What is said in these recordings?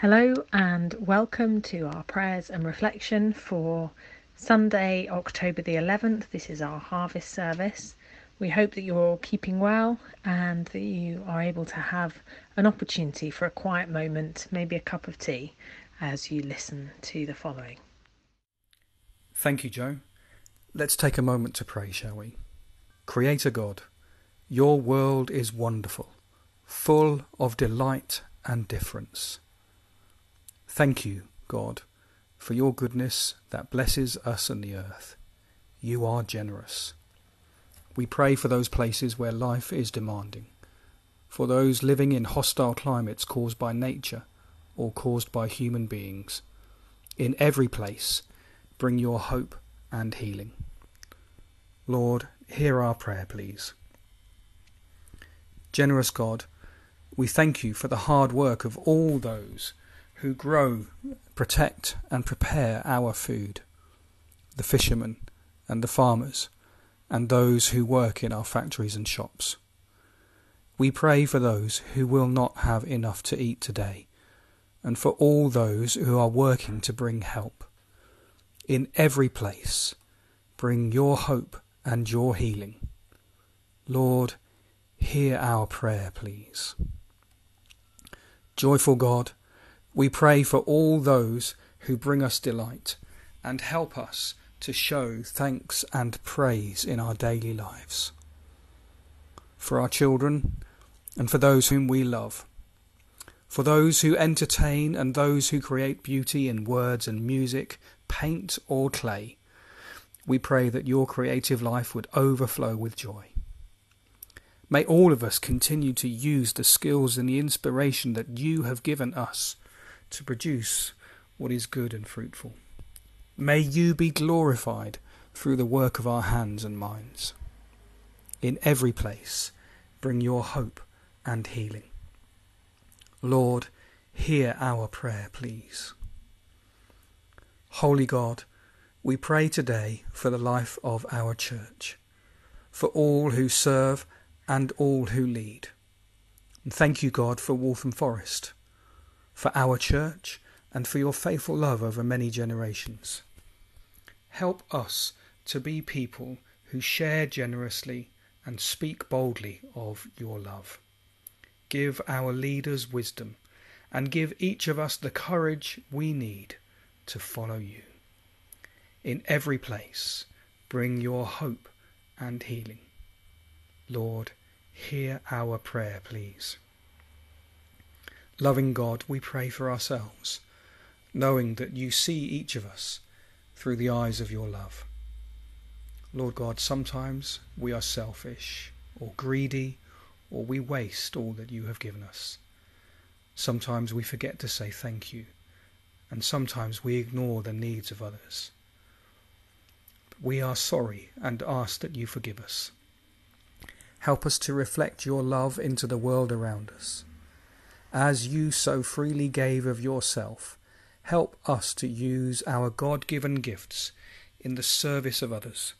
Hello, and welcome to our prayers and reflection for Sunday, October the 11th. This is our harvest service. We hope that you're all keeping well and that you are able to have an opportunity for a quiet moment, maybe a cup of tea, as you listen to the following. Thank you, Joe. Let's take a moment to pray, shall we? Creator God, your world is wonderful, full of delight and difference. Thank you, God, for your goodness that blesses us and the earth. You are generous. We pray for those places where life is demanding, for those living in hostile climates caused by nature or caused by human beings. In every place, bring your hope and healing. Lord, hear our prayer, please. Generous God, we thank you for the hard work of all those who grow, protect, and prepare our food the fishermen and the farmers, and those who work in our factories and shops. We pray for those who will not have enough to eat today, and for all those who are working to bring help. In every place, bring your hope and your healing. Lord, hear our prayer, please. Joyful God, we pray for all those who bring us delight and help us to show thanks and praise in our daily lives. For our children and for those whom we love. For those who entertain and those who create beauty in words and music, paint or clay, we pray that your creative life would overflow with joy. May all of us continue to use the skills and the inspiration that you have given us to produce what is good and fruitful. May you be glorified through the work of our hands and minds. In every place, bring your hope and healing. Lord, hear our prayer, please. Holy God, we pray today for the life of our church, for all who serve and all who lead. And thank you, God, for Waltham Forest for our church, and for your faithful love over many generations. Help us to be people who share generously and speak boldly of your love. Give our leaders wisdom and give each of us the courage we need to follow you. In every place, bring your hope and healing. Lord, hear our prayer, please. Loving God, we pray for ourselves, knowing that you see each of us through the eyes of your love. Lord God, sometimes we are selfish or greedy or we waste all that you have given us. Sometimes we forget to say thank you, and sometimes we ignore the needs of others. But we are sorry and ask that you forgive us. Help us to reflect your love into the world around us as you so freely gave of yourself, help us to use our God given gifts in the service of others,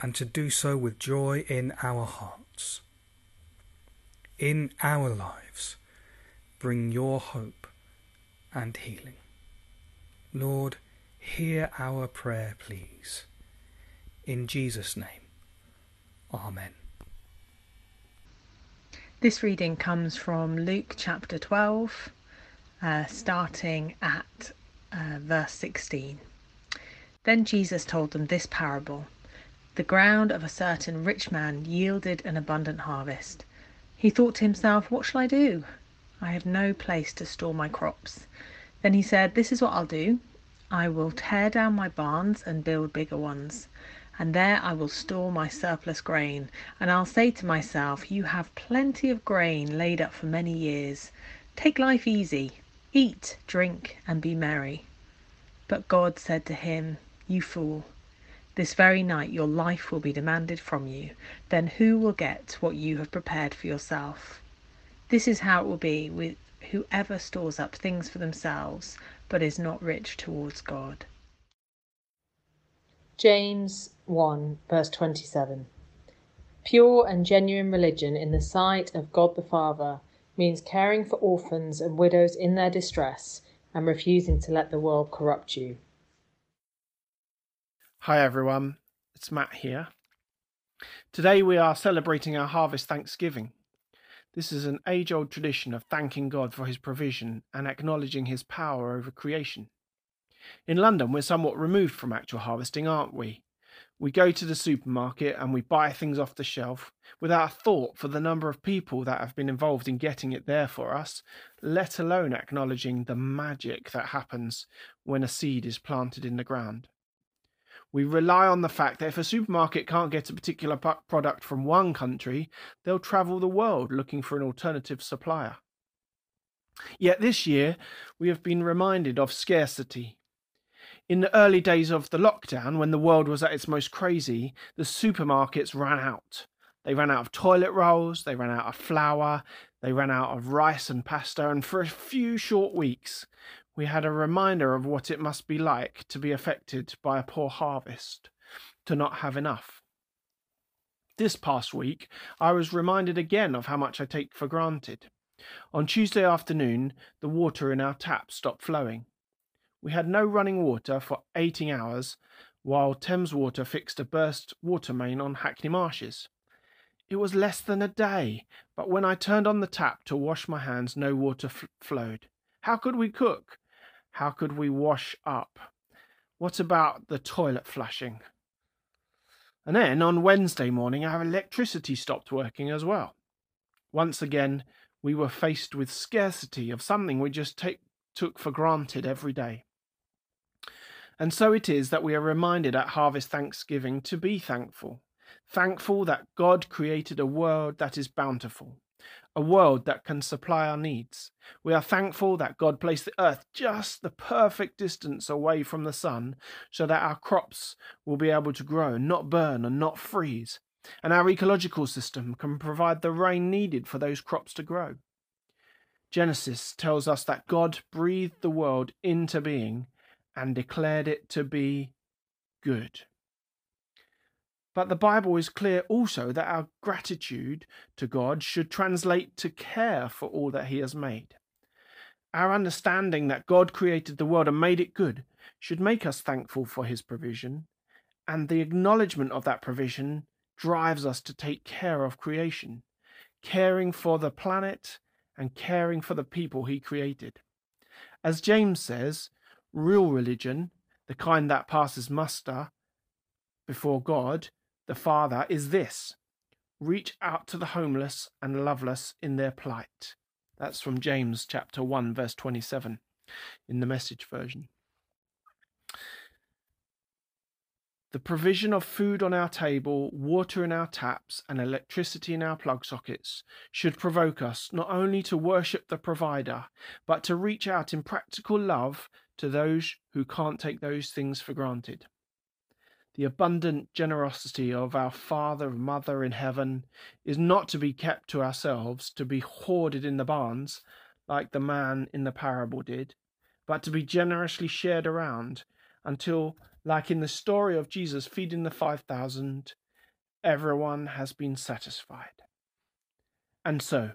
and to do so with joy in our hearts. In our lives, bring your hope and healing. Lord, hear our prayer, please. In Jesus' name, Amen. This reading comes from Luke chapter 12, uh, starting at uh, verse 16. Then Jesus told them this parable The ground of a certain rich man yielded an abundant harvest. He thought to himself, What shall I do? I have no place to store my crops. Then he said, This is what I'll do I will tear down my barns and build bigger ones and there I will store my surplus grain, and I'll say to myself, You have plenty of grain laid up for many years. Take life easy, eat, drink, and be merry. But God said to him, You fool, this very night your life will be demanded from you. Then who will get what you have prepared for yourself? This is how it will be with whoever stores up things for themselves, but is not rich towards God. James 1, verse 27. Pure and genuine religion in the sight of God the Father means caring for orphans and widows in their distress and refusing to let the world corrupt you. Hi everyone, it's Matt here. Today we are celebrating our Harvest Thanksgiving. This is an age old tradition of thanking God for his provision and acknowledging his power over creation. In London, we're somewhat removed from actual harvesting, aren't we? We go to the supermarket and we buy things off the shelf without a thought for the number of people that have been involved in getting it there for us, let alone acknowledging the magic that happens when a seed is planted in the ground. We rely on the fact that if a supermarket can't get a particular product from one country, they'll travel the world looking for an alternative supplier. Yet this year, we have been reminded of scarcity in the early days of the lockdown, when the world was at its most crazy, the supermarkets ran out. They ran out of toilet rolls, they ran out of flour, they ran out of rice and pasta, and for a few short weeks, we had a reminder of what it must be like to be affected by a poor harvest, to not have enough. This past week, I was reminded again of how much I take for granted. On Tuesday afternoon, the water in our tap stopped flowing. We had no running water for 18 hours while Thames Water fixed a burst water main on Hackney Marshes. It was less than a day, but when I turned on the tap to wash my hands, no water f- flowed. How could we cook? How could we wash up? What about the toilet flushing? And then on Wednesday morning, our electricity stopped working as well. Once again, we were faced with scarcity of something we just take, took for granted every day. And so it is that we are reminded at Harvest Thanksgiving to be thankful. Thankful that God created a world that is bountiful, a world that can supply our needs. We are thankful that God placed the earth just the perfect distance away from the sun so that our crops will be able to grow, not burn, and not freeze. And our ecological system can provide the rain needed for those crops to grow. Genesis tells us that God breathed the world into being and declared it to be good. But the Bible is clear also that our gratitude to God should translate to care for all that He has made. Our understanding that God created the world and made it good should make us thankful for His provision, and the acknowledgement of that provision drives us to take care of creation, caring for the planet and caring for the people He created. As James says, real religion, the kind that passes muster before God, the Father, is this reach out to the homeless and loveless in their plight. That's from James chapter 1, verse 27 in the message version. The provision of food on our table, water in our taps, and electricity in our plug sockets should provoke us not only to worship the provider, but to reach out in practical love to those who can't take those things for granted. The abundant generosity of our Father and Mother in heaven is not to be kept to ourselves, to be hoarded in the barns, like the man in the parable did, but to be generously shared around until, like in the story of Jesus feeding the 5,000, everyone has been satisfied. And so,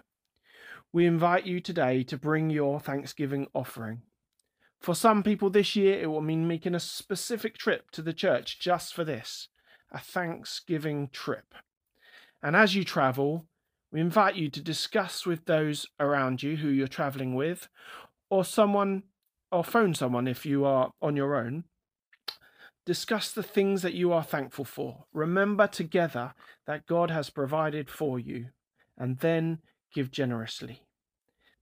we invite you today to bring your Thanksgiving offering for some people this year, it will mean making a specific trip to the church just for this a Thanksgiving trip. And as you travel, we invite you to discuss with those around you who you're traveling with, or someone, or phone someone if you are on your own. Discuss the things that you are thankful for. Remember together that God has provided for you, and then give generously.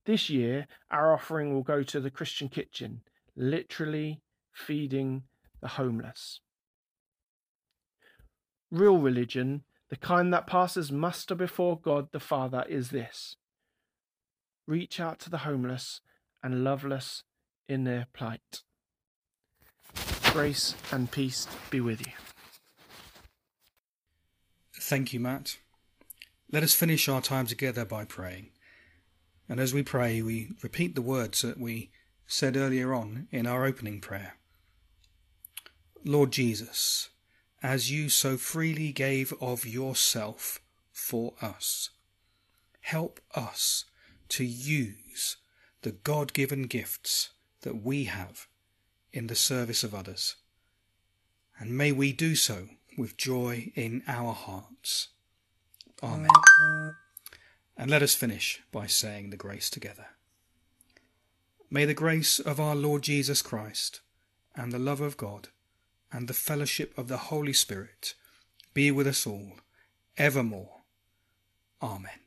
This year, our offering will go to the Christian Kitchen, literally feeding the homeless. Real religion, the kind that passes muster before God the Father, is this reach out to the homeless and loveless in their plight. Grace and peace be with you. Thank you, Matt. Let us finish our time together by praying. And as we pray, we repeat the words that we said earlier on in our opening prayer. Lord Jesus, as you so freely gave of yourself for us, help us to use the God given gifts that we have in the service of others. And may we do so with joy in our hearts. Amen. And let us finish by saying the grace together. May the grace of our Lord Jesus Christ, and the love of God, and the fellowship of the Holy Spirit be with us all evermore. Amen.